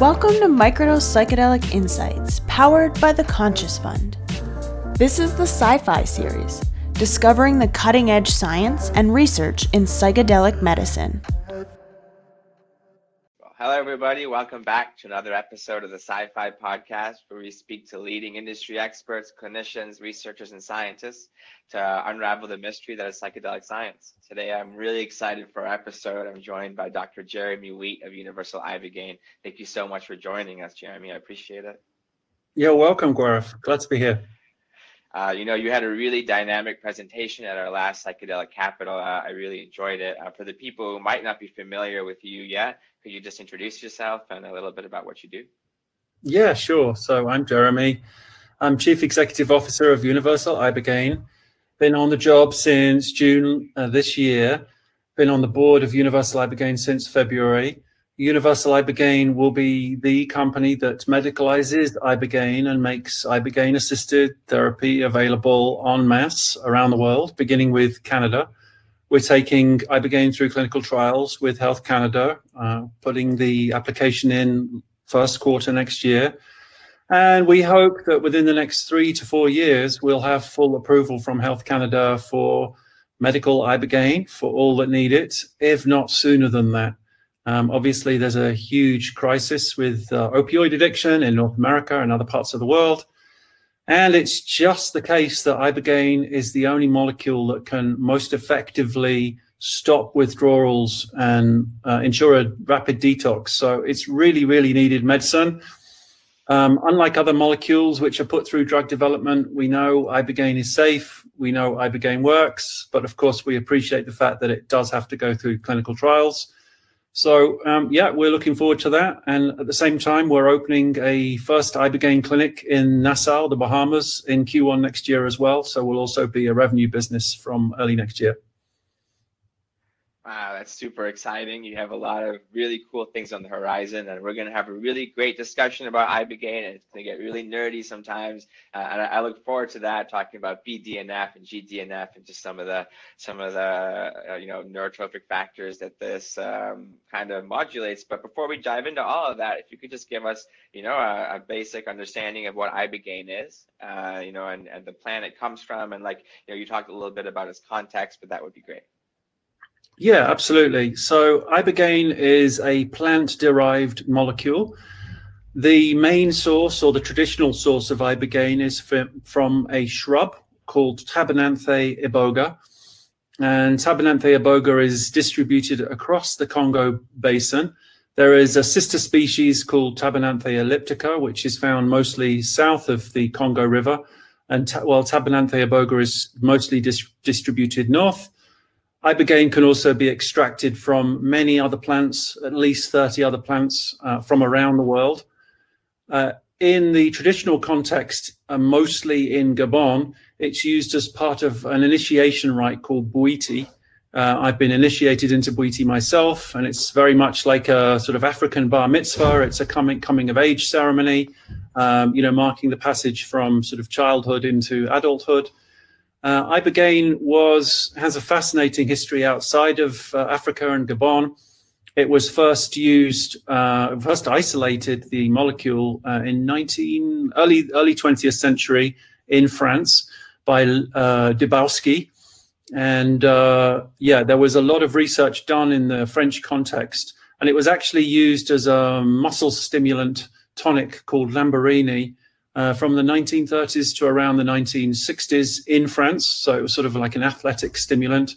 Welcome to Microdose Psychedelic Insights, powered by the Conscious Fund. This is the sci fi series, discovering the cutting edge science and research in psychedelic medicine. Hello, everybody. Welcome back to another episode of the Sci Fi Podcast, where we speak to leading industry experts, clinicians, researchers, and scientists to unravel the mystery that is psychedelic science. Today, I'm really excited for our episode. I'm joined by Dr. Jeremy Weate of Universal Ibogaine. Thank you so much for joining us, Jeremy. I appreciate it. You're welcome, Gaurav. Glad to be here. Uh, you know, you had a really dynamic presentation at our last Psychedelic Capital. Uh, I really enjoyed it. Uh, for the people who might not be familiar with you yet, could you just introduce yourself and a little bit about what you do? Yeah, sure. So I'm Jeremy. I'm Chief Executive Officer of Universal Ibogaine. Been on the job since June uh, this year. Been on the board of Universal Ibogaine since February. Universal Ibogaine will be the company that medicalizes Ibogaine and makes Ibogaine assisted therapy available en masse around the world, beginning with Canada. We're taking Ibogaine through clinical trials with Health Canada, uh, putting the application in first quarter next year. And we hope that within the next three to four years, we'll have full approval from Health Canada for medical Ibogaine for all that need it, if not sooner than that. Um, obviously, there's a huge crisis with uh, opioid addiction in North America and other parts of the world. And it's just the case that Ibogaine is the only molecule that can most effectively stop withdrawals and uh, ensure a rapid detox. So it's really, really needed medicine. Um, unlike other molecules which are put through drug development, we know Ibogaine is safe. We know Ibogaine works. But of course, we appreciate the fact that it does have to go through clinical trials. So um, yeah, we're looking forward to that. And at the same time, we're opening a first Ibogaine clinic in Nassau, the Bahamas, in Q1 next year as well. So we'll also be a revenue business from early next year. Wow, that's super exciting. You have a lot of really cool things on the horizon, and we're going to have a really great discussion about Ibogaine, it's going to get really nerdy sometimes. Uh, and I, I, look forward to that, talking about BDNF and GDNF, and just some of the some of the uh, you know neurotrophic factors that this um, kind of modulates. But before we dive into all of that, if you could just give us you know a, a basic understanding of what Ibogaine is, uh, you know, and, and the plant it comes from, and like you know you talked a little bit about its context, but that would be great. Yeah, absolutely. So ibogaine is a plant-derived molecule. The main source or the traditional source of ibogaine is from a shrub called Tabernanthe iboga. And Tabernanthe iboga is distributed across the Congo basin. There is a sister species called Tabernanthe elliptica, which is found mostly south of the Congo River. And ta- while Tabernanthe iboga is mostly dis- distributed north, Ibogaine can also be extracted from many other plants, at least 30 other plants uh, from around the world. Uh, in the traditional context, uh, mostly in Gabon, it's used as part of an initiation rite called Bwiti. Uh, I've been initiated into Bwiti myself, and it's very much like a sort of African bar mitzvah. It's a coming coming of age ceremony, um, you know, marking the passage from sort of childhood into adulthood. Uh, Ibogaine was has a fascinating history outside of uh, Africa and Gabon. It was first used, uh, first isolated the molecule uh, in 19 early early 20th century in France by uh, and uh, yeah, there was a lot of research done in the French context, and it was actually used as a muscle stimulant tonic called Lambaréné uh, from the 1930s to around the 1960s in France. So it was sort of like an athletic stimulant.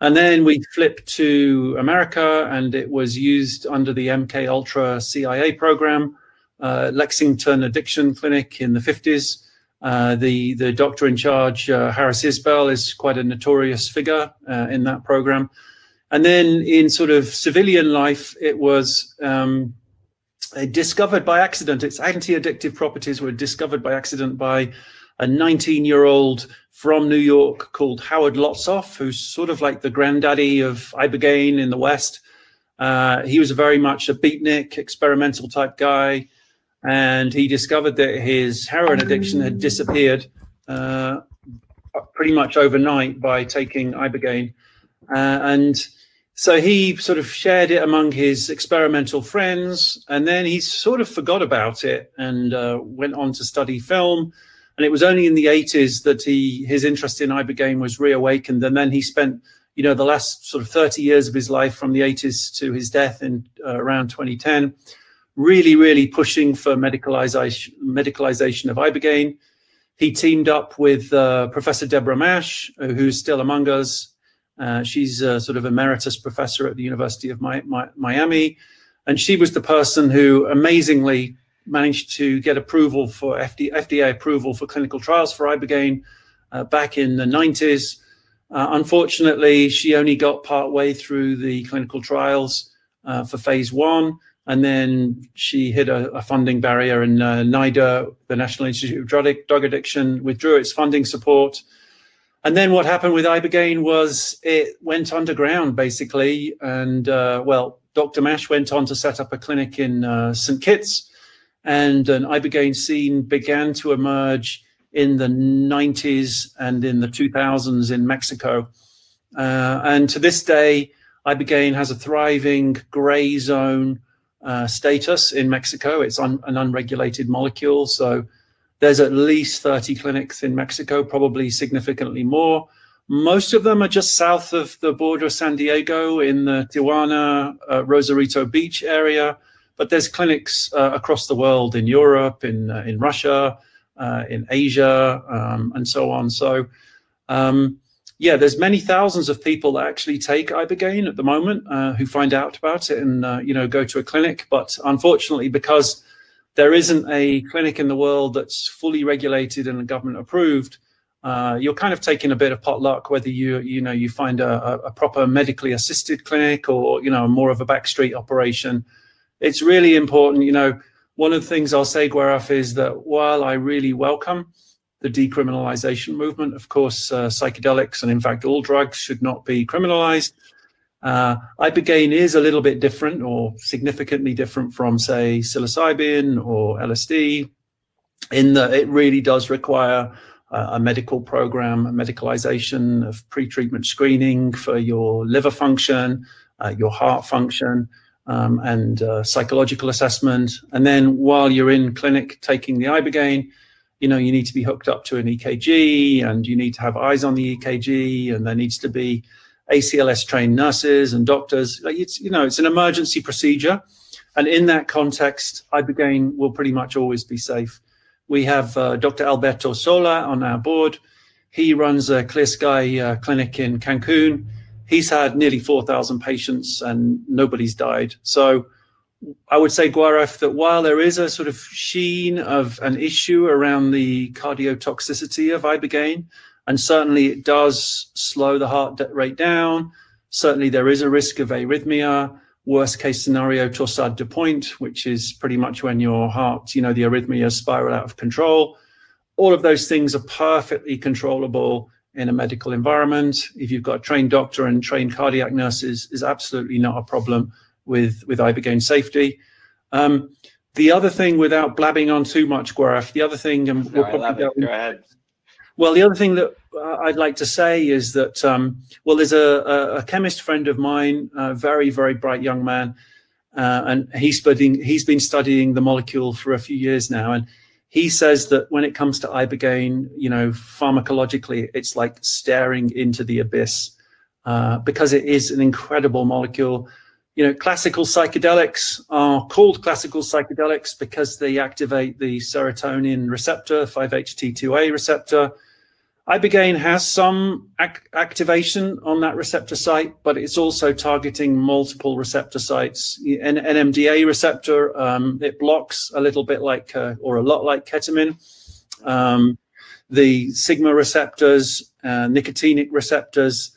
And then we flipped to America, and it was used under the MK Ultra CIA program, uh, Lexington Addiction Clinic in the 50s. Uh, the the doctor in charge, uh, Harris Isbell, is quite a notorious figure uh, in that program. And then in sort of civilian life, it was um, discovered by accident. Its anti-addictive properties were discovered by accident by a 19-year-old from New York called Howard Lotsof, who's sort of like the granddaddy of ibogaine in the West. Uh, he was very much a beatnik, experimental type guy, and he discovered that his heroin addiction had disappeared uh, pretty much overnight by taking ibogaine. Uh, and so he sort of shared it among his experimental friends, and then he sort of forgot about it and uh, went on to study film. And it was only in the 80s that he his interest in ibogaine was reawakened, and then he spent you know the last sort of 30 years of his life from the 80s to his death in uh, around 2010 really really pushing for medicalization medicalization of ibogaine he teamed up with uh, professor deborah mash who's still among us she's a sort of emeritus professor at the University of Mi- Mi- Miami. And she was the person who amazingly managed to get approval for FD- FDA approval for clinical trials for Ibogaine uh, back in the 90s. Uh, unfortunately, she only got partway through the clinical trials uh, for phase one. And then she hit a, a funding barrier, and uh, NIDA, the National Institute of Drug Addiction, withdrew its funding support. And then what happened with Ibogaine was it went underground basically. And uh, well, Dr. Mash went on to set up a clinic in uh, St. Kitts, and an Ibogaine scene began to emerge in the 90s and in the 2000s in Mexico. Uh, and to this day, Ibogaine has a thriving gray zone uh, status in Mexico. It's un- an unregulated molecule. So there's at least 30 clinics in Mexico, probably significantly more. Most of them are just south of the border of San Diego in the Tijuana, uh, Rosarito Beach area. But there's clinics uh, across the world in Europe, in, uh, in Russia, uh, in Asia, um, and so on. So, um, yeah, there's many thousands of people that actually take ibogaine at the moment uh, who find out about it and uh, you know go to a clinic. But unfortunately, because there isn't a clinic in the world that's fully regulated and government approved. Uh, you're kind of taking a bit of potluck whether you you know you find a, a, proper medically assisted clinic or you know more of a backstreet operation. It's really important. You know, one of the things I'll say, Gaurav, is that while I really welcome the decriminalization movement, of course, uh, psychedelics and in fact all drugs should not be criminalized. Uh, Ibogaine is a little bit different or significantly different from, say, psilocybin or LSD in that it really does require uh, a medical program, a medicalization of pre-treatment screening for your liver function, uh, your heart function, um, and uh, psychological assessment. And then while you're in clinic taking the Ibogaine, you know, you need to be hooked up to an EKG and you need to have eyes on the EKG and there needs to be ACLS trained nurses and doctors. It's you know it's an emergency procedure, and in that context, ibogaine will pretty much always be safe. We have uh, Dr. Alberto Sola on our board. He runs a Clear Sky uh, clinic in Cancun. He's had nearly 4,000 patients and nobody's died. So I would say, Gaurav, that while there is a sort of sheen of an issue around the cardiotoxicity of ibogaine, and certainly it does slow the heart rate down. Certainly there is a risk of arrhythmia. Worst case scenario, torsade de pointe, which is pretty much when your heart, you know, the arrhythmia spiral out of control. All of those things are perfectly controllable in a medical environment. If you've got a trained doctor and trained cardiac nurses, is absolutely not a problem with with ibogaine safety. Um, the other thing, without blabbing on too much, Gaurav, the other thing, and we'll probably go, go ahead. Well, the other thing that uh, I'd like to say is that, um, well, there's a, a, chemist friend of mine, a very, very bright young man, uh, and he's studying, he's been studying the molecule for a few years now. And he says that when it comes to ibogaine, you know, pharmacologically, it's like staring into the abyss uh, because it is an incredible molecule. You know, classical psychedelics are called classical psychedelics because they activate the serotonin receptor, 5-HT2A receptor, Ibogaine has some ac- activation on that receptor site, but it's also targeting multiple receptor sites. An NMDA receptor, um, it blocks a little bit like, uh, or a lot like ketamine. Um, the sigma receptors, uh, nicotinic receptors,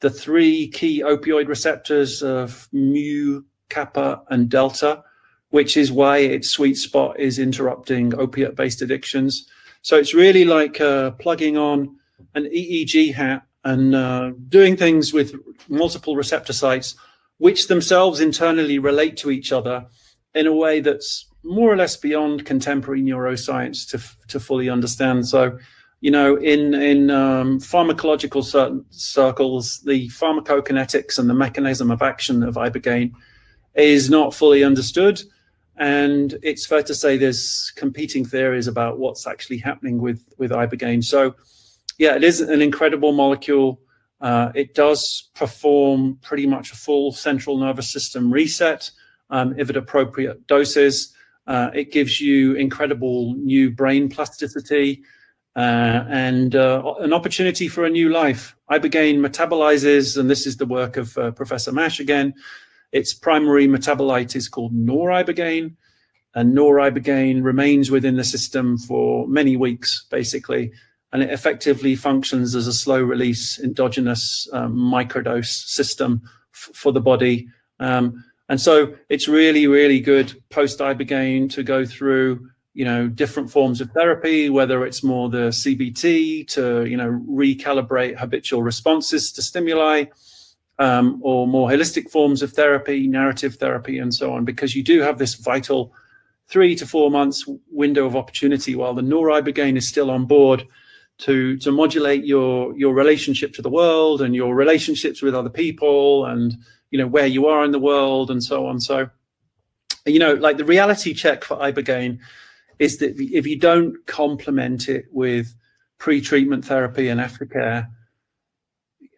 the three key opioid receptors of mu, kappa, and delta, which is why its sweet spot is interrupting opiate based addictions. So it's really like uh, plugging on an EEG hat and uh, doing things with multiple receptor sites, which themselves internally relate to each other in a way that's more or less beyond contemporary neuroscience to, to fully understand. So, you know, in in um, pharmacological circles, the pharmacokinetics and the mechanism of action of ibogaine is not fully understood, and it's fair to say there's competing theories about what's actually happening with with ibogaine. So, yeah, it is an incredible molecule. Uh, it does perform pretty much a full central nervous system reset um, if at appropriate doses. Uh, it gives you incredible new brain plasticity uh, and uh, an opportunity for a new life. Ibogaine metabolizes, and this is the work of uh, Professor Mash again. Its primary metabolite is called noribogaine, and noribogaine remains within the system for many weeks, basically, and it effectively functions as a slow release endogenous um, microdose system for the body. Um, and so it's really, really good post ibogaine to go through, you know, different forms of therapy, whether it's more the CBT to, you know, recalibrate habitual responses to stimuli, um, or more holistic forms of therapy, narrative therapy, and so on, because you do have this vital three to four months window of opportunity while the noribogaine is still on board to to modulate your your relationship to the world and your relationships with other people and you know where you are in the world and so on. So you know like the reality check for ibogaine is that if you don't complement it with pre-treatment therapy and aftercare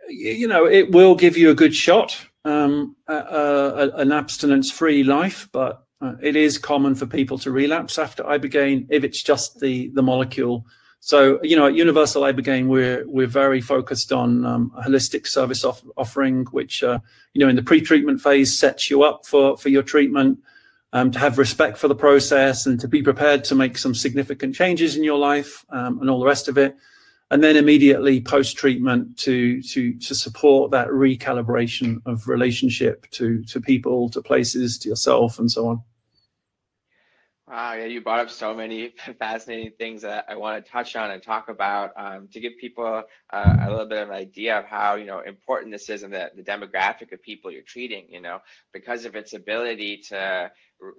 you know it will give you a good shot um, uh, an abstinence-free life but uh, it is common for people to relapse after ibogaine if it's just the the molecule so, you know, at Universal Ibogaine, we're we're very focused on um, a holistic service off- offering, which uh, you know, in the pre-treatment phase, sets you up for for your treatment. Um, to have respect for the process and to be prepared to make some significant changes in your life um, and all the rest of it, and then immediately post-treatment to to to support that recalibration of relationship to to people, to places, to yourself, and so on. Wow, yeah, you brought up so many fascinating things that I want to touch on and talk about um, to give people uh, a little bit of an idea of how you know important this is and the, the demographic of people you're treating. You know, because of its ability to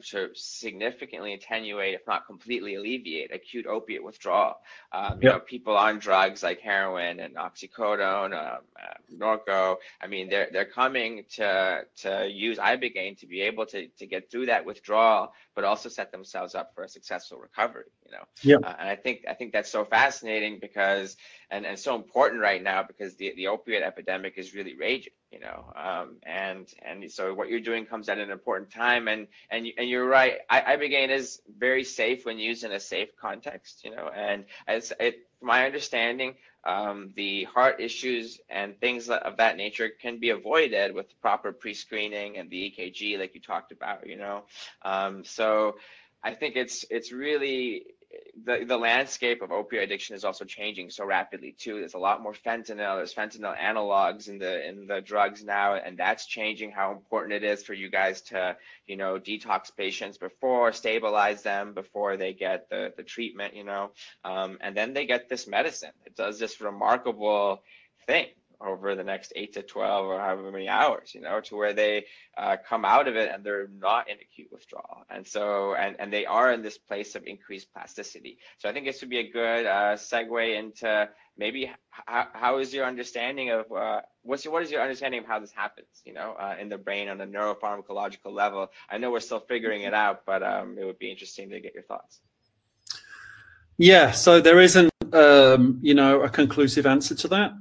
to significantly attenuate, if not completely alleviate, acute opiate withdrawal. Um, you yep. know, people on drugs like heroin and oxycodone, um, uh, Norco. I mean, they're they're coming to to use ibogaine to be able to to get through that withdrawal, but also set themselves up for a successful recovery. You know, yeah. Uh, and I think I think that's so fascinating because and and so important right now because the the opioid epidemic is really raging you know um, and and so what you're doing comes at an important time. And and and you're right I, ibogaine is very safe when used in a safe context you know and as it my understanding um, the heart issues and things of that nature can be avoided with proper pre-screening and the EKG like you talked about you know. Um, so I think it's it's really the, the landscape of opioid addiction is also changing so rapidly too. There's a lot more fentanyl. There's fentanyl analogs in the in the drugs now, and that's changing how important it is for you guys to you know detox patients before, stabilize them before they get the the treatment. You know, um, and then they get this medicine. It does this remarkable thing over the next eight to 12 or however many hours, you know, to where they uh, come out of it and they're not in acute withdrawal. And so, and, and they are in this place of increased plasticity. So I think this would be a good uh, segue into maybe how, how is your understanding of uh, what's your, what is your understanding of how this happens, you know, uh, in the brain on a neuropharmacological level? I know we're still figuring it out, but um, it would be interesting to get your thoughts. Yeah, so there isn't, um, you know, a conclusive answer to that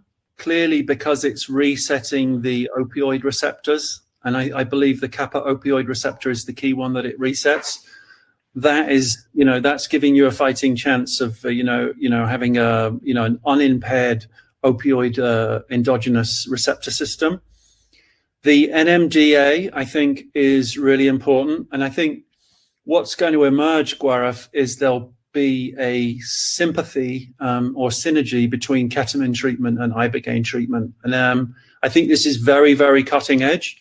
clearly because it's resetting the opioid receptors, and I, I, believe the kappa opioid receptor is the key one that it resets. That is, you know, that's giving you a fighting chance of, uh, you know, you know, having a, you know, an unimpaired opioid uh, endogenous receptor system. The NMDA, I think, is really important, and I think what's going to emerge, Gaurav, is there'll be a sympathy um, or synergy between ketamine treatment and ibogaine treatment. And um, I think this is very, very cutting edge.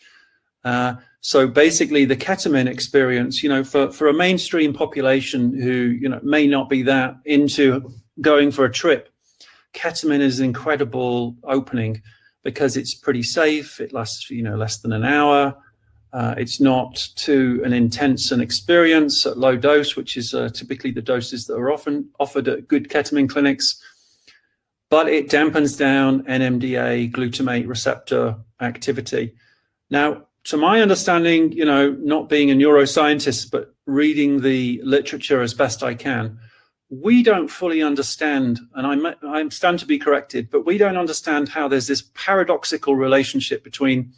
Uh, so basically, the ketamine experience, you know, for, for a mainstream population who, you know, may not be that into going for a trip, ketamine is an incredible opening because it's pretty safe. It lasts, you know, less than an hour. Uh, it's not too an intense an experience at low dose, which is uh, typically the doses that are often offered at good ketamine clinics. but it dampens down NMDA glutamate receptor activity. Now, to my understanding, you know, not being a neuroscientist, but reading the literature as best I can, we don't fully understand, and I, I stand to be corrected, but we don't understand how there's this paradoxical relationship between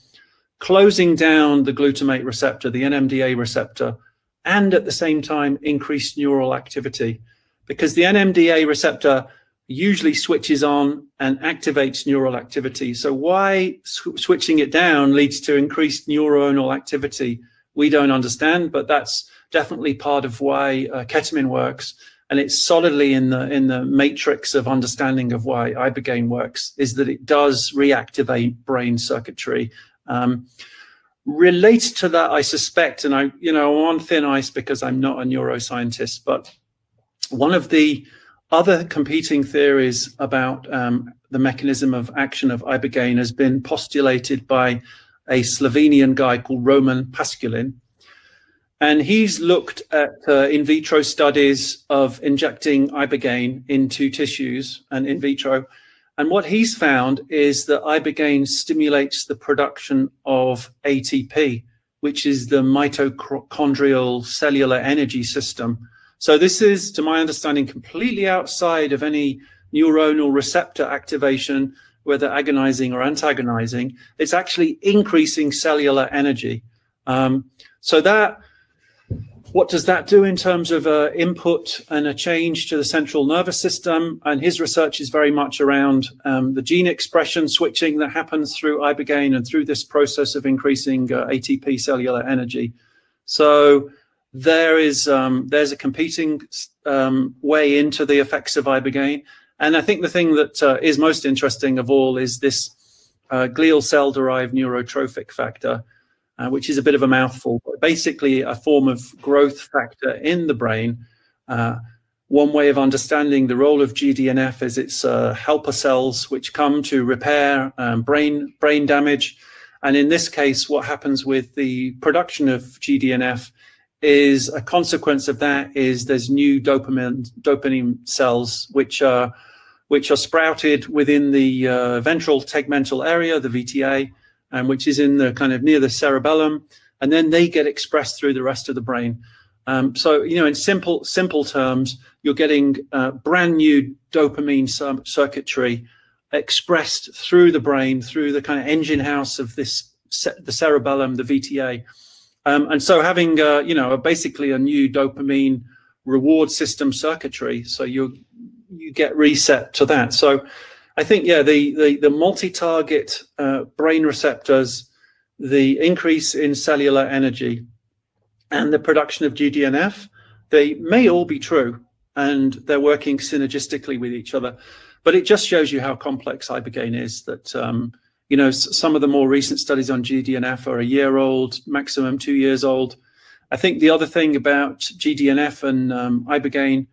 closing down the glutamate receptor, the NMDA receptor, and at the same time increase neural activity. Because the NMDA receptor usually switches on and activates neural activity. So why sw- switching it down leads to increased neuronal activity? We don't understand, but that's definitely part of why uh, ketamine works. And it's solidly in the in the matrix of understanding of why ibogaine works is that it does reactivate brain circuitry. Um, related to that, I suspect, and I, you know, I'm on thin ice because I'm not a neuroscientist, but one of the other competing theories about um, the mechanism of action of ibogaine has been postulated by a Slovenian guy called Roman Paškulin. And he's looked at uh, in vitro studies of injecting ibogaine into tissues and in vitro. And what he's found is that ibogaine stimulates the production of ATP, which is the mitochondrial cellular energy system so this is, to my understanding, completely outside of any neuronal receptor activation, whether agonizing or antagonizing. It's actually increasing cellular energy. Um, so that, what does that do in terms of uh, input and a change to the central nervous system? And his research is very much around um, the gene expression switching that happens through ibogaine and through this process of increasing uh, ATP cellular energy. So there is um, there's a competing um, way into the effects of ibogaine, and I think the thing that uh, is most interesting of all is this uh, glial cell derived neurotrophic factor, uh, which is a bit of a mouthful, but basically a form of growth factor in the brain. Uh, one way of understanding the role of GDNF is its uh, helper cells, which come to repair um, brain brain damage. And in this case, what happens with the production of GDNF is a consequence of that is there's new dopamine dopamine cells which are which are sprouted within the uh, ventral tegmental area, the VTA, and which is in the kind of near the cerebellum, and then they get expressed through the rest of the brain. Um, so you know, in simple simple terms, you're getting uh, brand new dopamine circuitry expressed through the brain, through the kind of engine house of this the cerebellum, the VTA. Um, and so having, uh, you know, basically a new dopamine reward system circuitry, so you you get reset to that. So I think, yeah, the the, the multi-target uh, brain receptors, the increase in cellular energy, and the production of GDNF, they may all be true, and they're working synergistically with each other. But it just shows you how complex ibogaine is. That um, you know, some of the more recent studies on GDNF are a year old, maximum two years old. I think the other thing about GDNF and um, ibogaine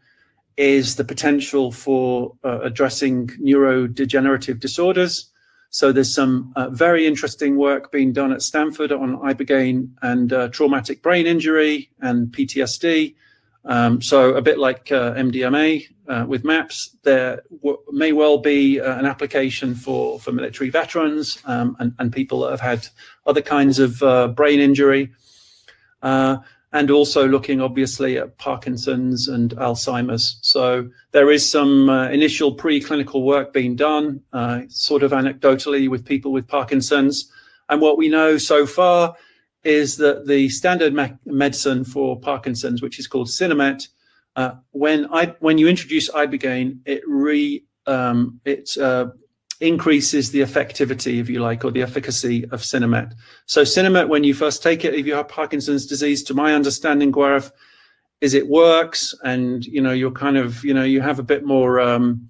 is the potential for uh, addressing neurodegenerative disorders. So there's some uh, very interesting work being done at Stanford on ibogaine and uh, traumatic brain injury and PTSD. Um, so a bit like uh, MDMA uh, with MAPS, there w- may well be uh, an application for, for military veterans um, and, and people that have had other kinds of uh, brain injury. Uh, and also looking obviously at Parkinson's and Alzheimer's. So there is some uh, initial preclinical work being done, sort of anecdotally with people with Parkinson's. And what we know so far is that the standard me- medicine for Parkinson's, which is called Sinemet, uh, when I when you introduce ibogaine, it re um, it uh, increases the effectivity, if you like, or the efficacy of Sinemet. So Sinemet, when you first take it, if you have Parkinson's disease, to my understanding, Gaurav, is it works, and you know you're kind of you know you have a bit more um,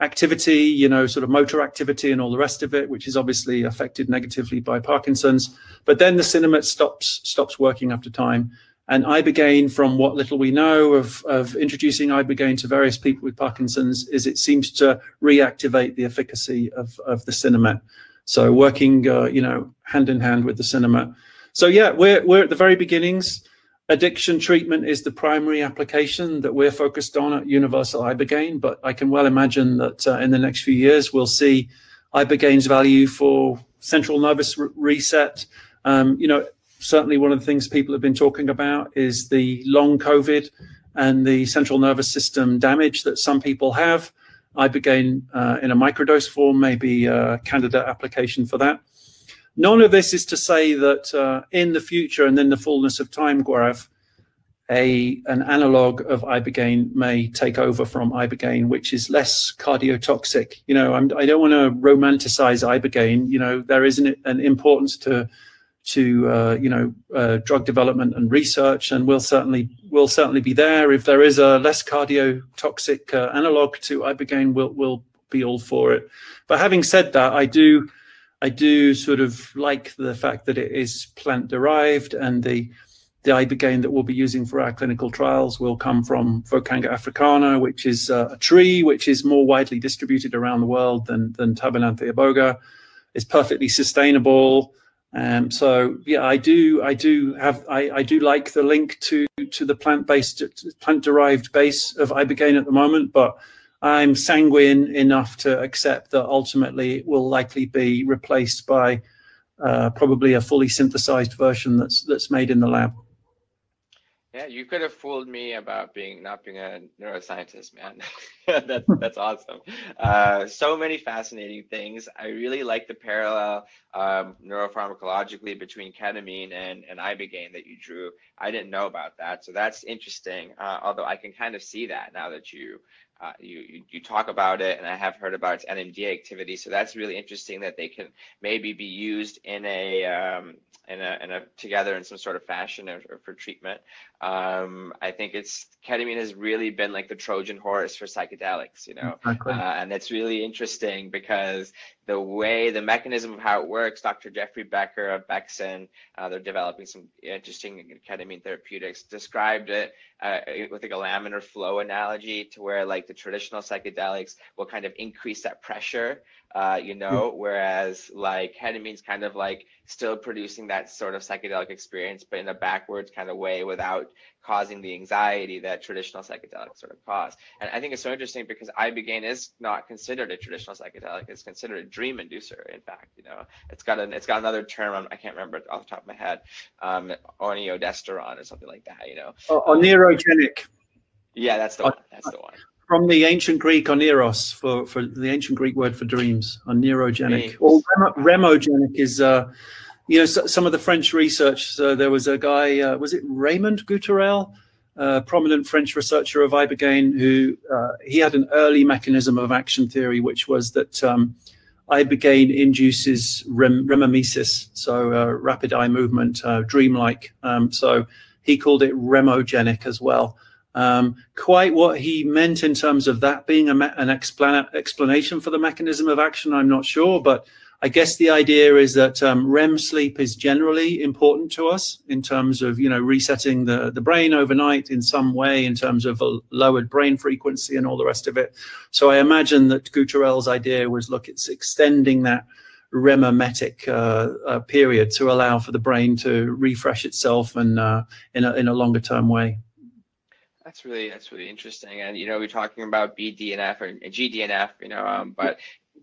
activity, you know, sort of motor activity and all the rest of it, which is obviously affected negatively by Parkinson's. But then the Sinemet stops stops working after time. And ibogaine, from what little we know of, of introducing ibogaine to various people with Parkinson's, is it seems to reactivate the efficacy of, of the Sinemet. So working, uh, you know, hand in hand with the Sinemet. So yeah, we're we're at the very beginnings. addiction treatment is the primary application that we're focused on at Universal Ibogaine, but I can well imagine that uh, in the next few years we'll see Ibogaine's value for central nervous re- reset. Um, you know, certainly one of the things people have been talking about is the long COVID and the central nervous system damage that some people have. Ibogaine uh, in a microdose form may be a candidate application for that. None of this is to say that uh, in the future and in the fullness of time, Gaurav, a an analog of ibogaine may take over from ibogaine, which is less cardiotoxic. You know, I'm, I do not want to romanticize ibogaine. You know, there is an, an importance to to uh, you know uh, drug development and research, and we'll certainly will certainly be there. If there is a less cardiotoxic uh, analog to ibogaine, we'll we'll be all for it. But having said that, I do I do sort of like the fact that it is plant derived and the the ibogaine that we'll be using for our clinical trials will come from Voacanga africana, which is uh, a tree which is more widely distributed around the world than than Tabernanthe iboga. It's perfectly sustainable. Um, so yeah, I do I do have I, I do like the link to to the plant based plant derived base of ibogaine at the moment, but I'm sanguine enough to accept that ultimately it will likely be replaced by uh, probably a fully synthesized version that's that's made in the lab. Yeah, you could have fooled me about being not being a neuroscientist, man. that's that's awesome. Uh, so many fascinating things. I really like the parallel um, neuropharmacologically between ketamine and, and ibogaine that you drew. I didn't know about that, so that's interesting. Uh, although I can kind of see that now that you uh, you, you talk about it, and I have heard about its NMDA activity. So that's really interesting that they can maybe be used in a um, in a, in a together in some sort of fashion or, or for treatment. Um, I think it's ketamine has really been like the Trojan horse for psychedelics, you know, exactly. uh, and it's really interesting because the way the mechanism of how it works, Dr. Jeffrey Becker of Bexson, uh, they're developing some interesting ketamine therapeutics, described it uh, with like a laminar flow analogy to where like the traditional psychedelics will kind of increase that pressure uh, you know, whereas like ketamine's kind of like still producing that sort of psychedelic experience, but in a backwards kind of way without causing the anxiety that traditional psychedelics sort of cause. And I think it's so interesting because ibogaine is not considered a traditional psychedelic; it's considered a dream inducer. In fact, you know, it's got an it's got another term I can't remember off the top of my head, um, oniodesteron or something like that. You know, oh, oneirogenic. Yeah, that's the one. That's the one from the ancient Greek oneiros for, for the ancient Greek word for dreams, oneirogenic. Or remogenic is, uh, you know, some of the French research. So there was a guy, uh, was it Raymond Goutarel, a prominent French researcher of ibogaine, who uh, he had an early mechanism of action theory, which was that um, ibogaine induces rem- rememesis, so uh, rapid eye movement, uh, dreamlike. Um, so he called it remogenic as well. Um, quite what he meant in terms of that being a an explan- explanation for the mechanism of action, I'm not sure. But I guess the idea is that um, REM sleep is generally important to us in terms of you know resetting the the brain overnight in some way in terms of a lowered brain frequency and all the rest of it. So I imagine that Goutarel's idea was look, it's extending that rememetic uh, uh, period to allow for the brain to refresh itself and uh, in a in a longer term way. That's really that's really interesting. And you know, we're talking about BDNF or GDNF, you know, um, but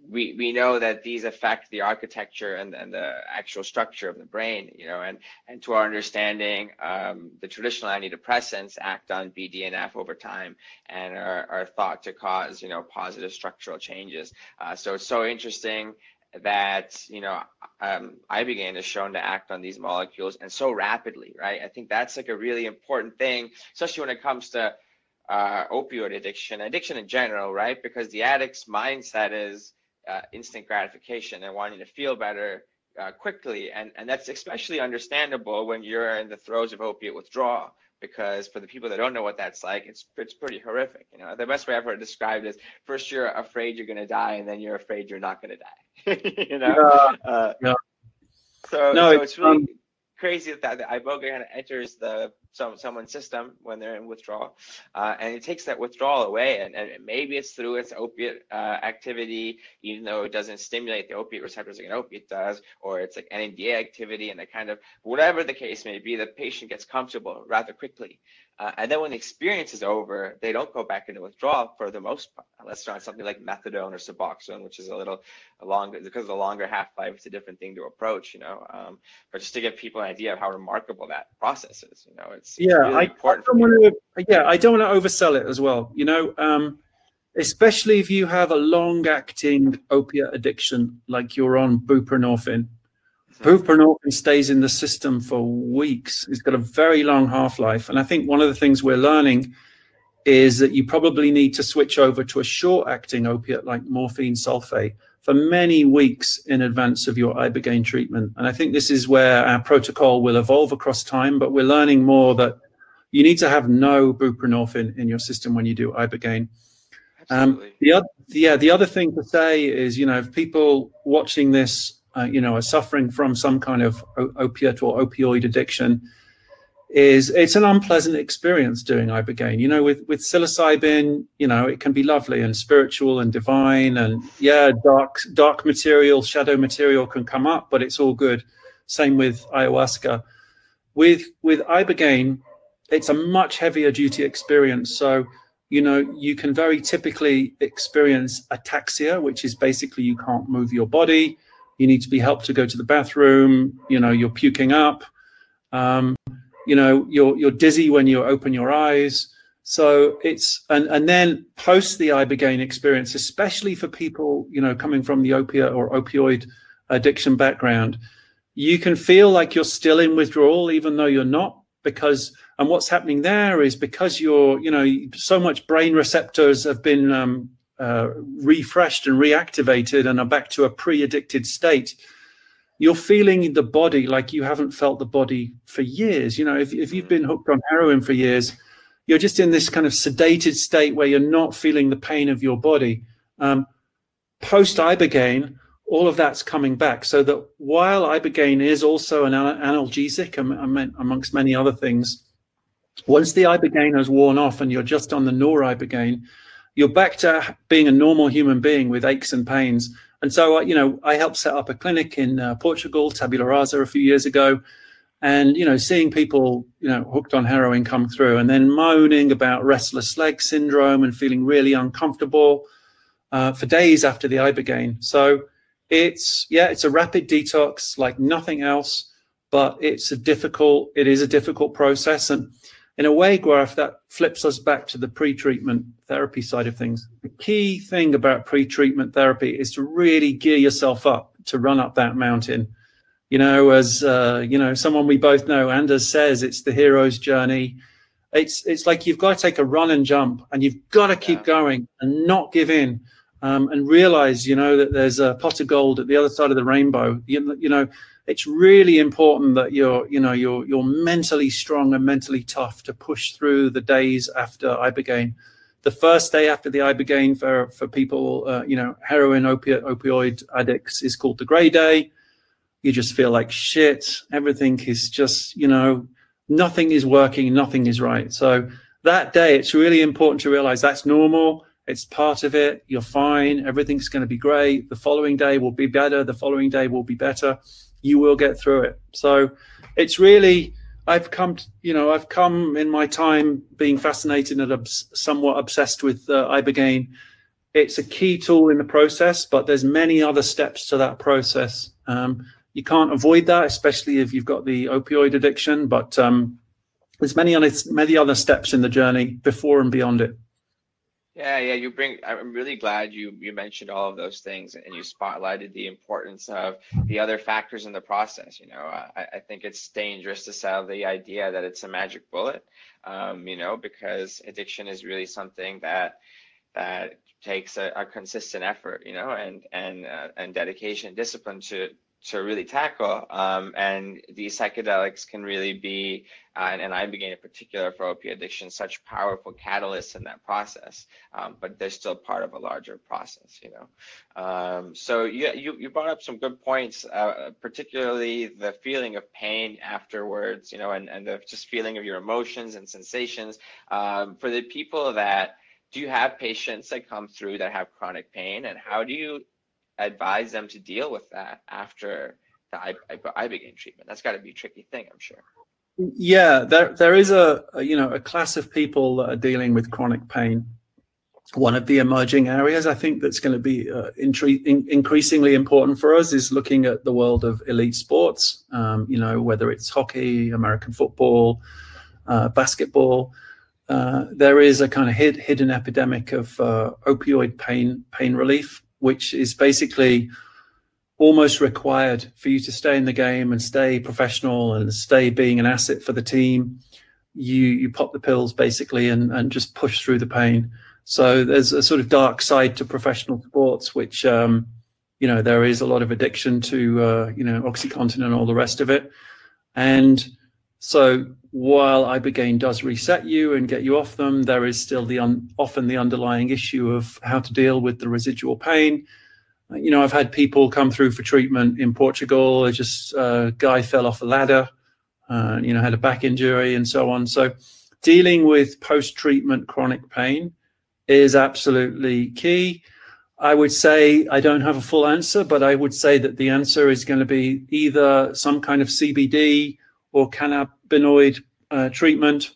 we we know that these affect the architecture and, and the actual structure of the brain, you know, and and to our understanding, um, the traditional antidepressants act on BDNF over time and are, are thought to cause, you know, positive structural changes. Uh, so it's so interesting that you know um, ibogaine is shown to act on these molecules and so rapidly, right? I think that's like a really important thing, especially when it comes to uh, opioid addiction, addiction in general, right? Because the addict's mindset is uh, instant gratification and wanting to feel better uh, quickly, and and that's especially understandable when you're in the throes of opiate withdrawal because for the people that don't know what that's like, it's it's pretty horrific. You know, the best way I've ever described is first you're afraid you're going to die, and then you're afraid you're not going to die. you know. Yeah. Uh, yeah. So, no, so it's, it's really um, crazy that the iboga kind of enters the some someone's system when they're in withdrawal, uh, and it takes that withdrawal away. And, and maybe it's through its opiate uh, activity, even though it doesn't stimulate the opiate receptors like an opiate does, or it's like NMDA activity, and the kind of whatever the case may be, the patient gets comfortable rather quickly. Uh, and then when the experience is over, they don't go back into withdrawal for the most part, unless they're on something like methadone or Suboxone, which is a little longer because of the longer half life. It's a different thing to approach, you know. Um, but just to give people an idea of how remarkable that process is, you know, it's, it's yeah, really I. I don't want to, yeah, I don't want to oversell it as well. You know, um, especially if you have a long-acting opiate addiction, like you're on buprenorphine. Buprenorphine stays in the system for weeks. It's got a very long half life. And I think one of the things we're learning is that you probably need to switch over to a short acting opiate like morphine sulfate for many weeks in advance of your ibogaine treatment. And I think this is where our protocol will evolve across time, but we're learning more that you need to have no buprenorphine in your system when you do ibogaine. Um, the other, yeah, the other thing to say is, you know, if people watching this uh, you know, are suffering from some kind of opiate or opioid addiction, is it's an unpleasant experience doing ibogaine. You know, with with psilocybin, you know, it can be lovely and spiritual and divine, and yeah, dark dark material, shadow material can come up, but it's all good. Same with ayahuasca. With with ibogaine, it's a much heavier duty experience. So you know, you can very typically experience ataxia, which is basically you can't move your body you need to be helped to go to the bathroom you know you're puking up um, you know you're you're dizzy when you open your eyes. So it's and and then post the ibogaine experience especially for people you know coming from the opiate or opioid addiction background you can feel like you're still in withdrawal even though you're not because and what's happening there is because you're you know so much brain receptors have been um, uh, refreshed and reactivated and are back to a pre-addicted state you're feeling the body like you haven't felt the body for years. You know if, if you've been hooked on heroin for years you're just in this kind of sedated state where you're not feeling the pain of your body. Um, post ibogaine all of that's coming back. So that while ibogaine is also an analgesic amongst many other things once the ibogaine has worn off and you're just on the noribogaine you're back to being a normal human being with aches and pains. And so, uh, you know, I helped set up a clinic in uh, Portugal, Tabula Rasa, a few years ago, and you know, seeing people, you know, hooked on heroin come through, and then moaning about restless leg syndrome and feeling really uncomfortable uh, for days after the ibogaine. So it's yeah, it's a rapid detox like nothing else, but it's a difficult. It is a difficult process, and in a way, Gaurav, that flips us back to the pre-treatment therapy side of things. The key thing about pre-treatment therapy is to really gear yourself up to run up that mountain. You know, as uh, you know, someone we both know, Anders says, it's the hero's journey. It's it's like you've got to take a run and jump, and you've got to keep yeah. going and not give in, um, and realize, you know, that there's a pot of gold at the other side of the rainbow. You, you know, it's really important that you're you know you're you're mentally strong and mentally tough to push through the days after ibogaine. The first day after the ibogaine for for people uh, you know heroin opiate opioid addicts is called the gray day. You just feel like shit. Everything is just you know nothing is working nothing is right. So that day it's really important to realize that's normal. It's part of it. You're fine. Everything's going to be great. The following day will be better. The following day will be better you will get through it. So it's really I've come, to, you know, I've come in my time being fascinated and obs- somewhat obsessed with uh, ibogaine. It's a key tool in the process, but there's many other steps to that process. Um, you can't avoid that, especially if you've got the opioid addiction. But um, there's many other many other steps in the journey before and beyond it. Yeah, yeah, you bring. I'm really glad you you mentioned all of those things and you spotlighted the importance of the other factors in the process. You know, I, I think it's dangerous to sell the idea that it's a magic bullet. Um, you know, because addiction is really something that that takes a, a consistent effort. You know, and and uh, and dedication, discipline to to really tackle. Um, and these psychedelics can really be, uh, and, and Ibogaine in particular for opiate addiction, such powerful catalysts in that process. Um, but they're still part of a larger process, you know. Um, so you, you, you brought up some good points, uh, particularly the feeling of pain afterwards, you know, and, and the just feeling of your emotions and sensations. Um, for the people that do you have patients that come through that have chronic pain and how do you advise them to deal with that after the ibogaine treatment. That's got to be a tricky thing, I'm sure. Yeah, there there is a, a, you know a class of people that are dealing with chronic pain. One of the emerging areas I think that's going to be uh, intri- in- increasingly important for us is looking at the world of elite sports. Um, you know, whether it's hockey, American football, uh, basketball. Uh, there is a kind of hid- hidden epidemic of uh, opioid pain pain relief which is basically almost required for you to stay in the game and stay professional and stay being an asset for the team. You you pop the pills basically and and just push through the pain. So there's a sort of dark side to professional sports, which um, you know there is a lot of addiction to uh, you know OxyContin and all the rest of it, and so while ibogaine does reset you and get you off them, there is still the un- often the underlying issue of how to deal with the residual pain. You know, I've had people come through for treatment in Portugal. It's just a uh, guy fell off a ladder, uh, you know, had a back injury and so on. So, dealing with post-treatment chronic pain is absolutely key. I would say I don't have a full answer, but I would say that the answer is going to be either some kind of CBD or cannabinoid uh, treatment,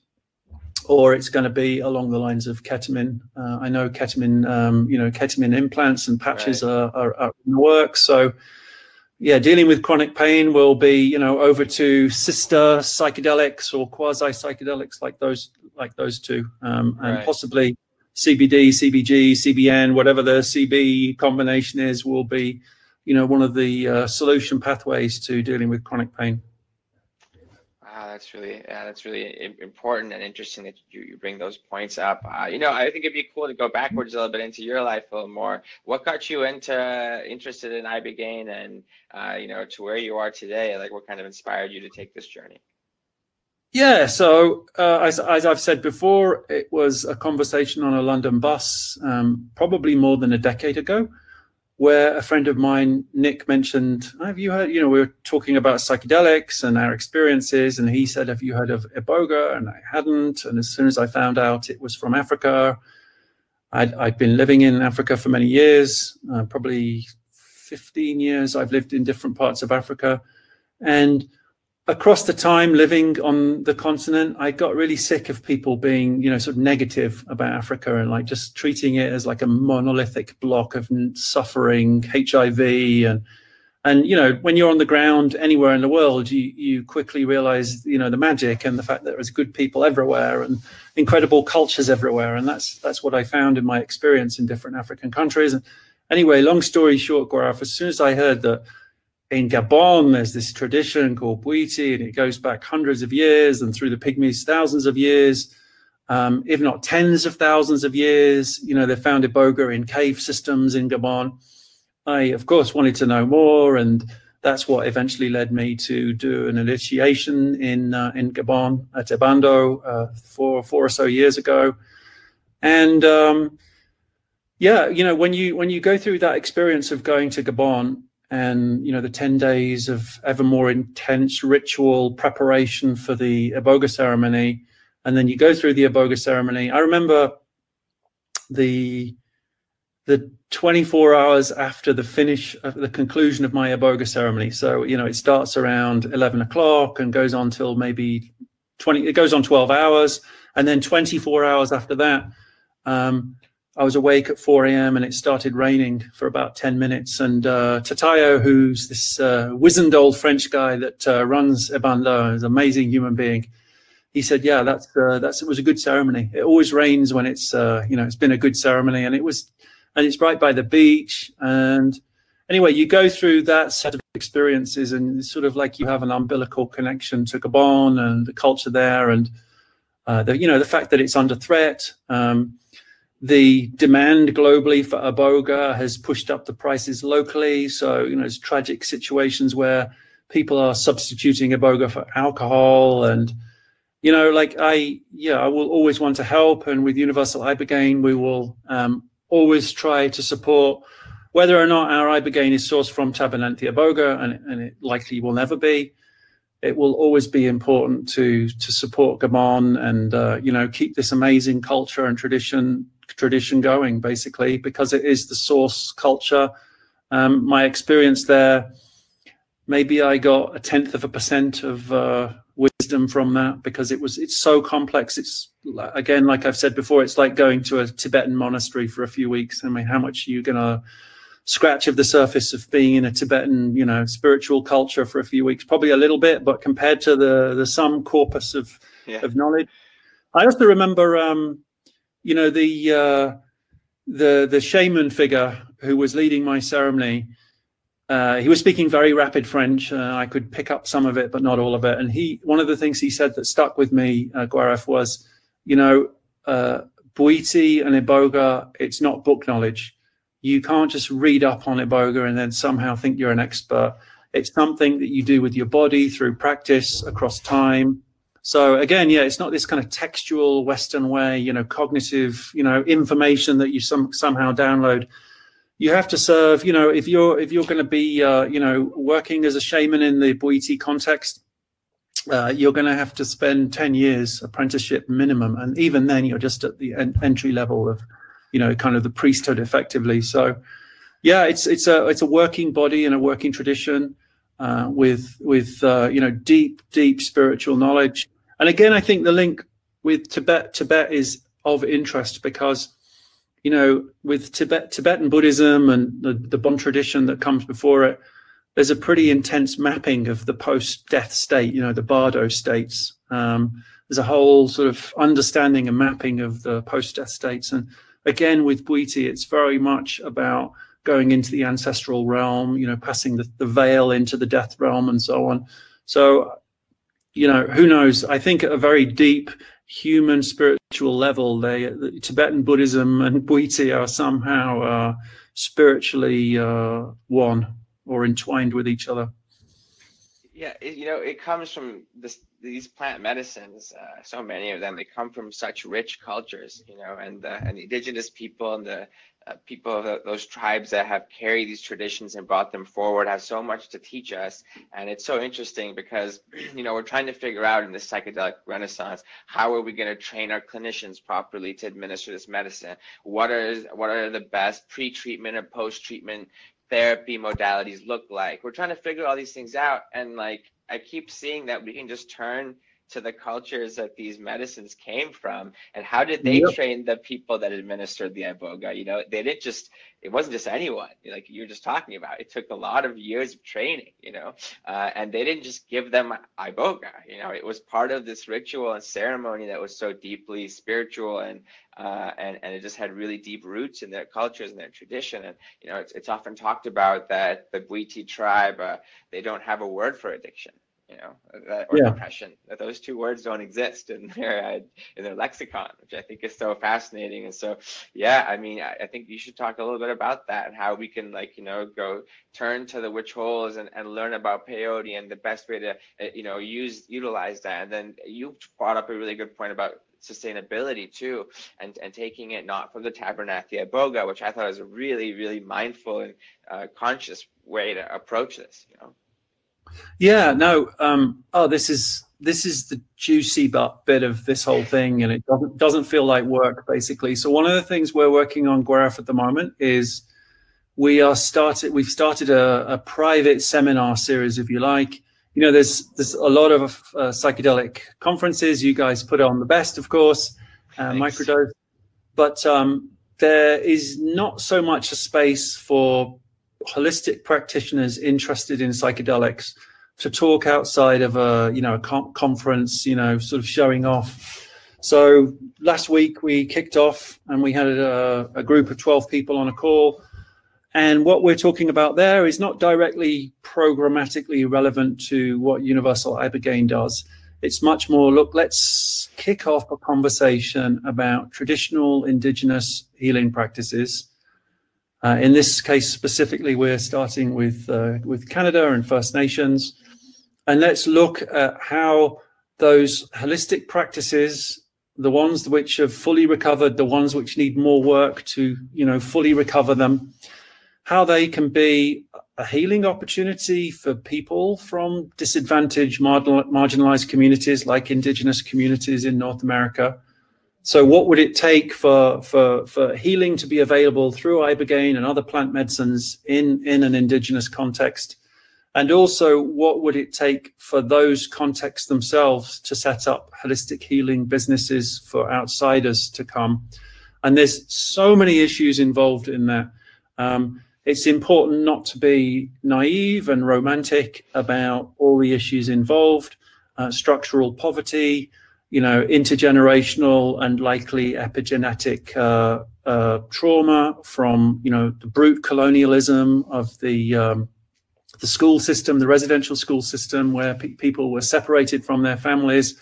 or it's going to be along the lines of ketamine. Uh, I know ketamine, um, you know, ketamine implants and patches right. are, are, are, in the works. So, yeah, dealing with chronic pain will be, you know, over to sister psychedelics or quasi psychedelics like those, like those two, um, and right. possibly CBD, CBG, CBN, whatever the CB combination is, will be, you know, one of the uh, solution pathways to dealing with chronic pain that's really yeah, that's really important and interesting that you, you bring those points up. Uh, you know, I think it'd be cool to go backwards a little bit into your life a little more. What got you into uh, interested in ibogaine and uh, you know to where you are today? Like, what kind of inspired you to take this journey? Yeah, so uh, as, as, I've said before, it was a conversation on a London bus, um, probably more than a decade ago where a friend of mine, Nick, mentioned, Have you heard? You know, we were talking about psychedelics and our experiences. And he said, Have you heard of Iboga? And I hadn't. And as soon as I found out it was from Africa, I'd, I'd been living in Africa for many years, uh, probably 15 years. I've lived in different parts of Africa. And across the time living on the continent, I got really sick of people being, you know, sort of negative about Africa and like just treating it as like a monolithic block of suffering, HIV, and and you know, when you're on the ground anywhere in the world, you you quickly realize, you know, the magic and the fact that there's good people everywhere and incredible cultures everywhere, and that's that's what I found in my experience in different African countries. And anyway, long story short, Gaurav, as soon as I heard that in Gabon, there's this tradition called Bwiti, and it goes back hundreds of years and through the Pygmies, thousands of years, um, if not tens of thousands of years. You know, they found Iboga in cave systems in Gabon. I, of course, wanted to know more, and that's what eventually led me to do an initiation in uh, in Gabon at Ebando uh, four four or so years ago, and um, yeah, you know, when you when you go through that experience of going to Gabon and you know the 10 days of ever more intense ritual preparation for the iboga ceremony. And then you go through the iboga ceremony. I remember the the 24 hours after the finish of the conclusion of my iboga ceremony. So you know it starts around 11 o'clock and goes on till maybe 20 it goes on 12 hours. And then 24 hours after that um, I was awake at 4 a.m. and it started raining for about 10 minutes. And uh, Tatayo, who's this uh, wizened old French guy that uh, runs Ebando, is an amazing human being. He said, "Yeah, that's uh, that's it was a good ceremony. It always rains when it's uh, you know it's been a good ceremony, and it was, and it's right by the beach. And anyway, you go through that set of experiences, and it's sort of like you have an umbilical connection to Gabon and the culture there, and uh, the you know the fact that it's under threat." Um, the demand globally for iboga has pushed up the prices locally. So you know, it's tragic situations where people are substituting iboga for alcohol and you know like i yeah i will always want to help and with universal ibogaine we will um, always try to support whether or not our ibogaine is sourced from Tabernanthe iboga, and, and it likely will never be, it will always be important to to support Gabon and uh, you know keep this amazing culture and tradition tradition going, basically, because it is the source culture. Um, my experience there, maybe I got a tenth of a percent of uh, wisdom from that because it was it's so complex. It's again, like I've said before, it's like going to a Tibetan monastery for a few weeks. I mean, how much are you gonna scratch of the surface of being in a Tibetan, you know, spiritual culture for a few weeks? Probably a little bit, but compared to the the sum corpus of yeah. of knowledge, I also remember, um, you know, the uh, the the shaman figure who was leading my ceremony. Uh, he was speaking very rapid French. Uh, I could pick up some of it, but not all of it. And he, one of the things he said that stuck with me, uh, Gaurav, was, you know, uh, and Iboga, it's not book knowledge you can't just read up on iboga and then somehow think you're an expert. It's something that you do with your body through practice across time. So again, yeah, it's not this kind of textual Western way, you know, cognitive, you know, information that you some somehow download. You have to serve, you know, if you're if you're going to be, uh, you know, working as a shaman in the Bwiti context, uh, you're going to have to spend 10 years apprenticeship minimum and even then you're just at the en- entry level of you know, kind of the priesthood effectively. So, yeah, it's it's a it's a working body and a working tradition uh, with with uh, you know deep deep spiritual knowledge. And again, I think the link with Tibet Tibet is of interest because you know with Tibet Tibetan Buddhism and the, the Bon tradition that comes before it, there's a pretty intense mapping of the post-death state. You know, the Bardo states. Um, there's a whole sort of understanding and mapping of the post-death states and again with Bwiti, it's very much about going into the ancestral realm, you know, passing the, the veil into the death realm and so on. So, you know, who knows? I think at a very deep human spiritual level, they the Tibetan Buddhism and Bwiti are somehow uh, spiritually uh, one or entwined with each other. Yeah, it, you know, it comes from this, these plant medicines. Uh, so many of them, they come from such rich cultures, you know, and and the indigenous people and the uh, people of those tribes that have carried these traditions and brought them forward have so much to teach us. And it's so interesting because, you know, we're trying to figure out in this psychedelic renaissance, how are we going to train our clinicians properly to administer this medicine? What are what are the best pre-treatment and post-treatment therapy modalities look like. We're trying to figure all these things out. And like, I keep seeing that we can just turn to the cultures that these medicines came from and how did they yep. train the people that administered the iboga? You know they didn't just it wasn't just anyone like you're just talking about. It took a lot of years of training you know uh, and they didn't just give them iboga you know. It was part of this ritual and ceremony that was so deeply spiritual and uh, and and it just had really deep roots in their cultures and their tradition. And you know it's, it's often talked about that the Bwiti tribe uh, they don't have a word for addiction you know, that, or yeah. depression. That those two words don't exist in their uh, in their lexicon, which I think is so fascinating. And so, yeah, I mean, I, I, think you should talk a little bit about that and how we can, like, you know, go turn to the Huichols and, and learn about peyote and the best way to, uh, you know, use utilize that. And then you brought up a really good point about sustainability too, and and taking it not from the Tabernanthe Iboga, which I thought was a really really mindful and uh, conscious way to approach this. You know. Yeah, no. Um, oh, this is this is the juicy but bit of this whole thing, and it doesn't doesn't feel like work basically. So one of the things we're working on Gaurav at the moment is we are started. We've started a, a private seminar series, if you like. You know, there's there's a lot of uh, psychedelic conferences. You guys put on the best, of course, uh, microdose, but um, there is not so much a space for holistic practitioners interested in psychedelics to talk outside of a you know a com- conference you know sort of showing off. So last week we kicked off and we had a, a, group of 12 people on a call. And what we're talking about there is not directly programmatically relevant to what universal ibogaine does. It's much more look let's kick off a conversation about traditional indigenous healing practices. Uh, in this case specifically, we're starting with uh, with Canada and First Nations, and let's look at how those holistic practices, the ones which have fully recovered, the ones which need more work to you know fully recover them, how they can be a healing opportunity for people from disadvantaged, marginalized communities like indigenous communities in North America so, what would it take for for for healing to be available through ibogaine and other plant medicines in in an indigenous context? And also, what would it take for those contexts themselves to set up holistic healing businesses for outsiders to come? And there's so many issues involved in that. Um, it's important not to be naive and romantic about all the issues involved. Uh, structural poverty, you know, intergenerational and likely epigenetic uh, uh, trauma from, you know, the brute colonialism of the um, the school system, the residential school system, where pe- people were separated from their families,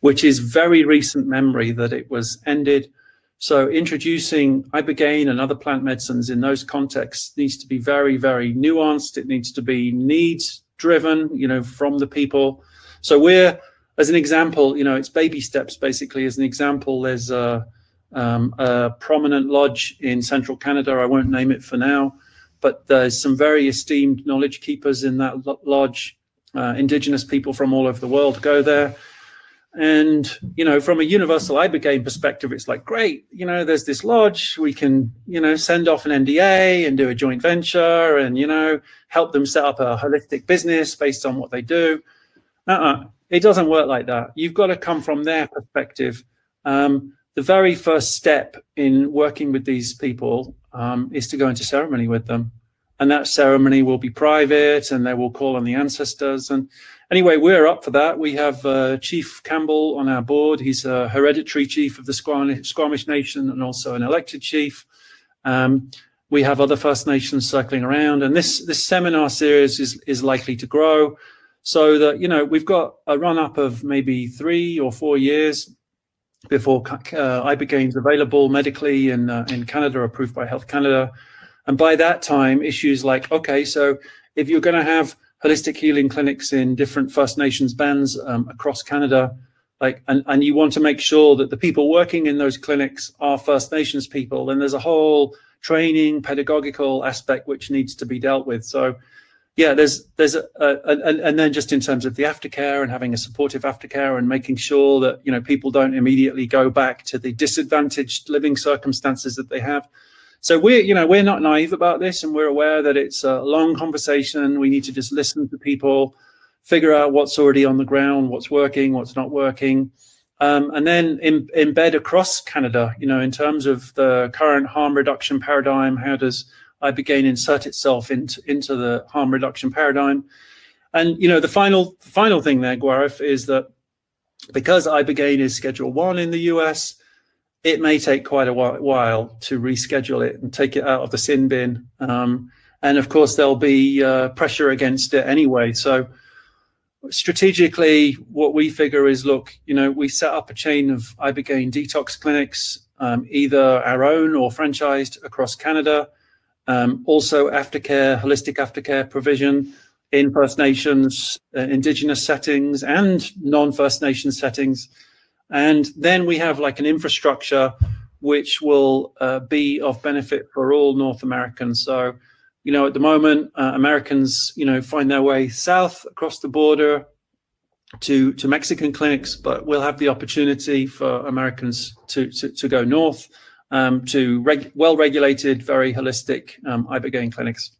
which is very recent memory that it was ended. So introducing ibogaine and other plant medicines in those contexts needs to be very, very nuanced. It needs to be needs driven, you know, from the people. So we're as an example, you know, it's baby steps basically. As an example, there's a, um, a prominent lodge in central Canada. I won't name it for now, but there's some very esteemed knowledge keepers in that lodge. Uh, indigenous people from all over the world go there. And, you know, from a universal ibogaine perspective, it's like, great, you know, there's this lodge. We can, you know, send off an NDA and do a joint venture and, you know, help them set up a holistic business based on what they do. Uh-uh. It doesn't work like that. You've got to come from their perspective. Um, the very first step in working with these people um, is to go into ceremony with them. And that ceremony will be private and they will call on the ancestors. And anyway, we're up for that. We have uh, Chief Campbell on our board. He's a hereditary chief of the Squamish Nation and also an elected chief. Um, we have other First Nations circling around. And this, this seminar series is, is likely to grow so that you know we've got a run up of maybe three or four years before uh, is available medically in uh, in Canada, approved by Health Canada, and by that time, issues like okay, so if you're going to have holistic healing clinics in different First Nations bands um, across Canada, like and, and you want to make sure that the people working in those clinics are First Nations people, then there's a whole training pedagogical aspect which needs to be dealt with. So yeah, there's there's a, a, a, and then just in terms of the aftercare and having a supportive aftercare and making sure that you know people don't immediately go back to the disadvantaged living circumstances that they have. So we're you know we're not naive about this, and we're aware that it's a long conversation. We need to just listen to people, figure out what's already on the ground, what's working, what's not working. Um, and then in, embed across Canada, you know, in terms of the current harm reduction paradigm, how does ibogaine insert itself into into the harm reduction paradigm. And you know, the final final thing there, Gaurav, is that because ibogaine is Schedule One in the US, it may take quite a while to reschedule it and take it out of the sin bin. Um, and of course, there'll be uh, pressure against it anyway. So strategically, what we figure is, look, you know, we set up a chain of ibogaine detox clinics, um, either our own or franchised across Canada. Um, also, aftercare, holistic aftercare provision in First Nations, uh, Indigenous settings, and non First Nation settings. And then we have like an infrastructure which will uh, be of benefit for all North Americans. So, you know, at the moment, uh, Americans, you know, find their way south across the border to to Mexican clinics, but we'll have the opportunity for Americans to, to go north um, to reg- well-regulated, very holistic um, ibogaine clinics.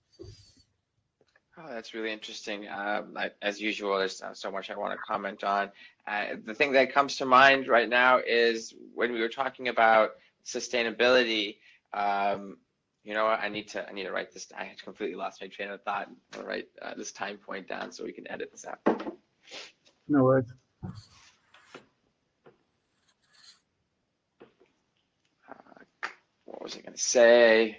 Oh, that's really interesting. Um, I, as usual, there's so much I want to comment on. Uh, the thing that comes to mind right now is when we were talking about sustainability. Um, you know, I need to I need to write this. I completely lost my train of thought. I'll write uh, this time point down so we can edit this out. No worries. What was I going to say?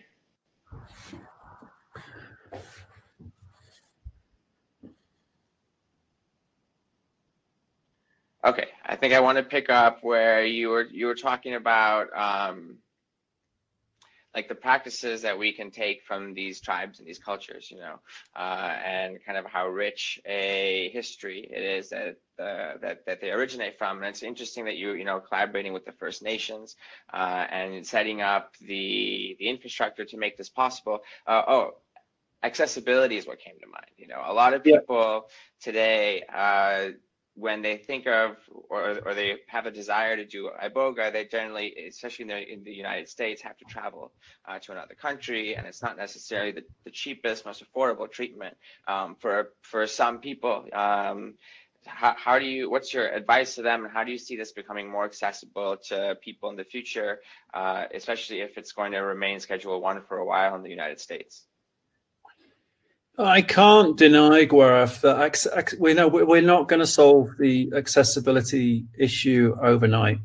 Okay, I, think I want to pick up where you were you were talking about um, like the practices that we can take from these tribes and these cultures, you know, uh, and kind of how rich a history it is that uh, that that they originate from. And it's interesting that you you know collaborating with the First Nations uh, and setting up the the infrastructure to make this possible. Uh, oh, accessibility is what came to mind. You know, a lot of people yeah. today uh, when they think of or, or they have a desire to do iboga, they generally, especially in the, in the United States, have to travel uh, to another country, and it's not necessarily the, the cheapest, most affordable treatment um, for for some people. Um, how, how do you what's your advice to them and how do you see this becoming more accessible to people in the future uh, especially if it's going to remain schedule one for a while in the united states I can't deny, Gaurav, that we know we're not going to solve the accessibility issue overnight,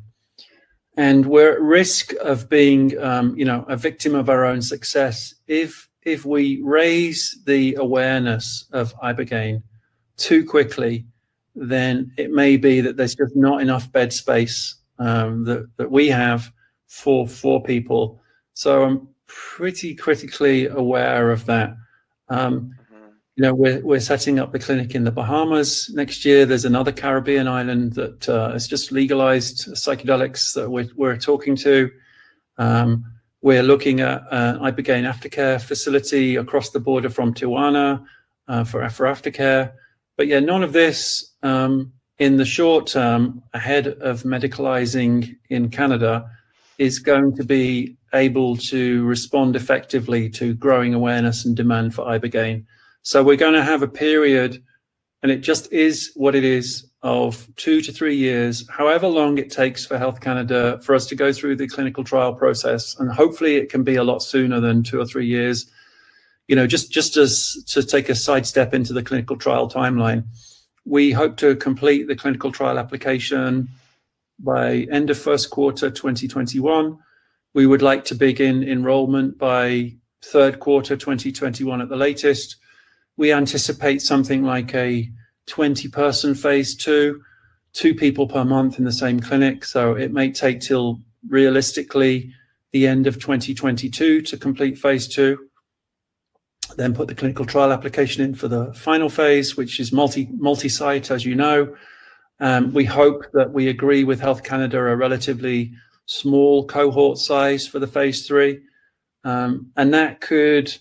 and we're at risk of being, um, you know, a victim of our own success if if we raise the awareness of ibogaine too quickly. Then it may be that there's just not enough bed space um, that that we have for for people. So I'm pretty critically aware of that. Um, you know, we're we're setting up the clinic in the Bahamas next year. There's another Caribbean island that uh, has just legalized psychedelics that we're we're talking to. Um, we're looking at uh, Ibogaine aftercare facility across the border from Tijuana uh, for for aftercare. But yeah, none of this um, in the short term ahead of medicalizing in Canada is going to be able to respond effectively to growing awareness and demand for ibogaine. So we're going to have a period, and it just is what it is, of two to three years, however long it takes for Health Canada for us to go through the clinical trial process. And hopefully it can be a lot sooner than two or three years. You know, just, just as to take a sidestep into the clinical trial timeline, we hope to complete the clinical trial application by end of first quarter 2021. We would like to begin enrollment by third quarter 2021 at the latest we anticipate something like a 20 person phase two, two people per month in the same clinic. So it may take till realistically the end of 2022 to complete phase two. Then put the clinical trial application in for the final phase, which is multi multi site, as you know. Um, we hope that we agree with Health Canada a relatively small cohort size for the phase three, um, and that could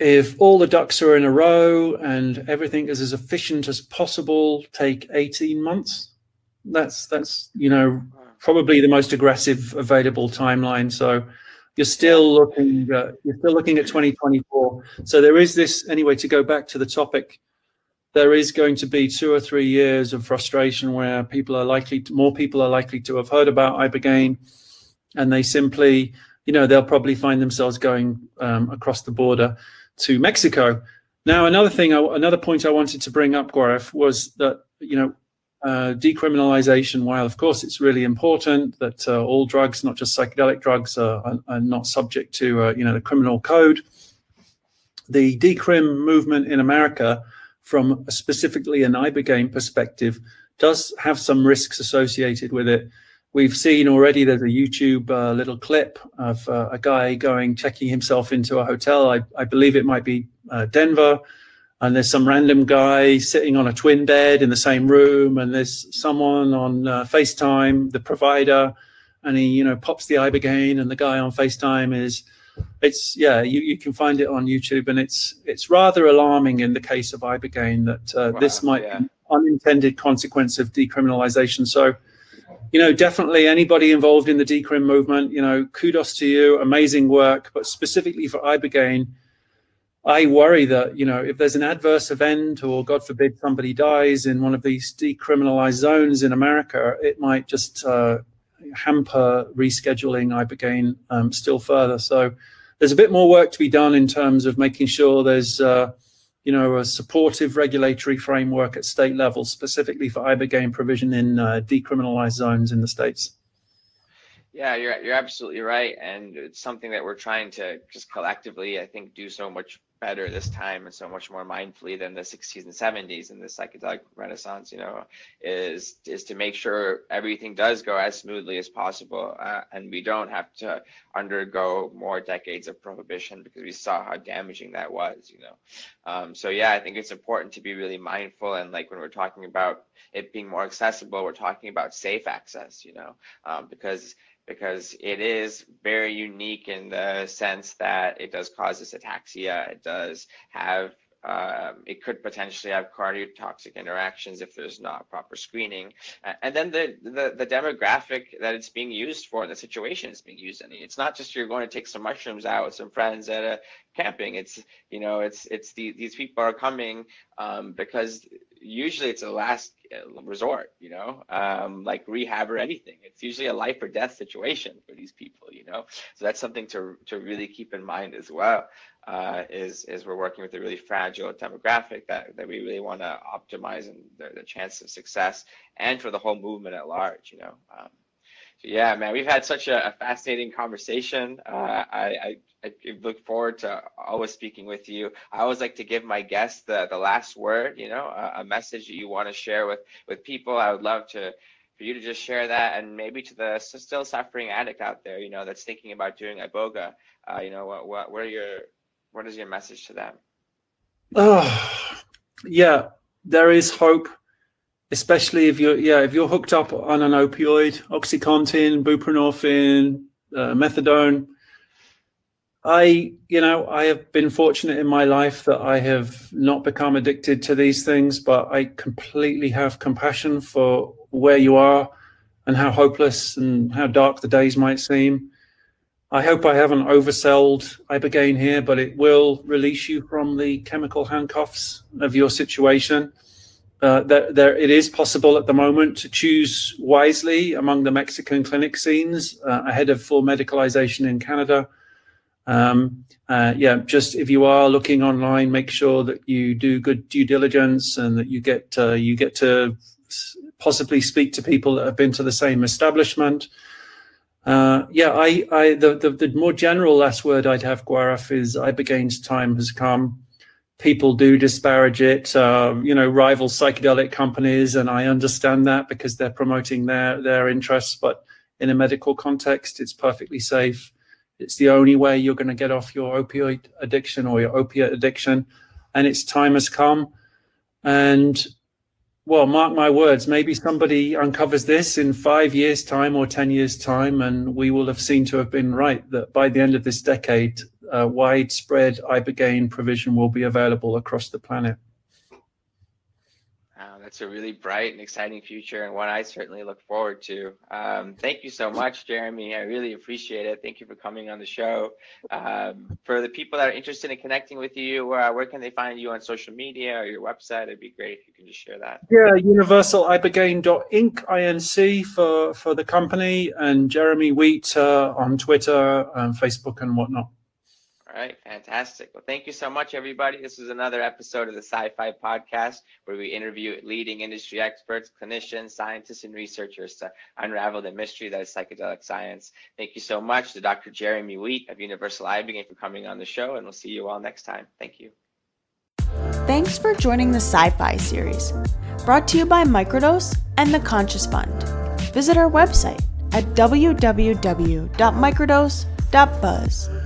if all the ducks are in a row and everything is as efficient as possible, take 18 months. That's that's you know probably the most aggressive available timeline. So you're still looking uh, you're still looking at 2024. So there is this anyway to go back to the topic. There is going to be two or three years of frustration where people are likely to, more people are likely to have heard about ibogaine, and they simply you know they'll probably find themselves going um, across the border to Mexico. Now, another thing, another point I wanted to bring up, Gaurav, was that you know uh, decriminalization. While of course it's really important that uh, all drugs, not just psychedelic drugs, are, are, not subject to uh, you know the criminal code. The decrim movement in America, from specifically an ibogaine perspective, does have some risks associated with it. We've seen already there's a YouTube uh, little clip of uh, a guy going, checking himself into a hotel. I, I believe it might be uh, Denver. And there's some random guy sitting on a twin bed in the same room. And there's someone on uh, FaceTime, the provider, and he, you know, pops the Ibogaine. And the guy on FaceTime is, it's, yeah, you, you can find it on YouTube. And it's, it's rather alarming in the case of Ibogaine that uh, wow, this might yeah. be unintended consequence of decriminalization. So, you know, definitely anybody involved in the decrim movement, you know, kudos to you, amazing work. But specifically for Ibogaine, I worry that, you know, if there's an adverse event or God forbid somebody dies in one of these decriminalized zones in America, it might just uh, hamper rescheduling Ibogaine um, still further. So there's a bit more work to be done in terms of making sure there's, uh, you know, a supportive regulatory framework at state level, specifically for ibogaine provision in uh, decriminalized zones in the states. Yeah, you're you're absolutely right, and it's something that we're trying to just collectively, I think, do so much better this time and so much more mindfully than the 60s and 70s and the psychedelic renaissance you know is is to make sure everything does go as smoothly as possible uh, and we don't have to undergo more decades of prohibition because we saw how damaging that was you know. Um, so yeah i think it's important to be really mindful and like when we're talking about it being more accessible we're talking about safe access you know um, because because it is very unique in the sense that it does cause this ataxia. It does have, um, it could potentially have cardiotoxic interactions if there's not proper screening. And then the, the, the demographic that it's being used for, the situation it's being used in. It's not just you're going to take some mushrooms out with some friends at a camping. It's, you know, it's, it's the, these people are coming um, because usually it's a last uh, resort, you know, um, like rehab or anything. It's usually a life or death situation for these people, you know. So that's something to to really keep in mind as well. Uh, is is we're working with a really fragile demographic that that we really want to optimize and the, the chance of success and for the whole movement at large, you know. Um, yeah, man, we've had such a, a fascinating conversation. Uh, I, I, I, look forward to always speaking with you. I always like to give my guests the, the last word, you know, a, a message that you want to share with, with people. I would love to for you to just share that and maybe to the still suffering addict out there, you know, that's thinking about doing iboga, uh, you know, what, what, what are your, what is your message to them? Oh, yeah, there is hope especially if you're yeah if you're hooked up on an opioid, OxyContin, buprenorphine, uh, methadone. I, you know, I have been fortunate in my life that I have not become addicted to these things, but I completely have compassion for where you are and how hopeless and how dark the days might seem. I hope I haven't oversold Ibogaine here, but it will release you from the chemical handcuffs of your situation uh, there it is possible at the moment to choose wisely among the Mexican clinic scenes uh, ahead of full medicalization in Canada. Um, uh, yeah, just if you are looking online, make sure that you do good due diligence and that you get uh, you get to possibly speak to people that have been to the same establishment. Uh, yeah, I, I the, the, the more general last word I'd have, Gaurav, is I Ibogaine's time has come people do disparage it, um, you know, rival psychedelic companies, and I understand that because they're promoting their their interests. But in a medical context, it's perfectly safe. It's the only way you're going to get off your opioid addiction or your opiate addiction, and its time has come. And well, mark my words, maybe somebody uncovers this in five years' time or 10 years' time, and we will have seen to have been right that by the end of this decade, uh, widespread ibogaine provision will be available across the planet. That's a really bright and exciting future, and one I certainly look forward to. Um, thank you so much, Jeremy. I really appreciate it. Thank you for coming on the show. Um, for the people that are interested in connecting with you, uh, where can they find you on social media or your website? It'd be great if you can just share that. Yeah, universalibogaine.inc, INC for, for the company, and Jeremy Weate uh, on Twitter and Facebook and whatnot. All right, fantastic. Well, thank you so much, everybody. This is another episode of the Sci-Fi Podcast where we interview leading industry experts, clinicians, scientists, and researchers to unravel the mystery that is psychedelic science. Thank you so much to Dr. Jeremy Weate of Universal Ibogaine for coming on the show, and we'll see you all next time. Thank you. Thanks for joining the Sci-Fi series, brought to you by Microdose and the Conscious Fund. Visit our website at www.microdose.buzz.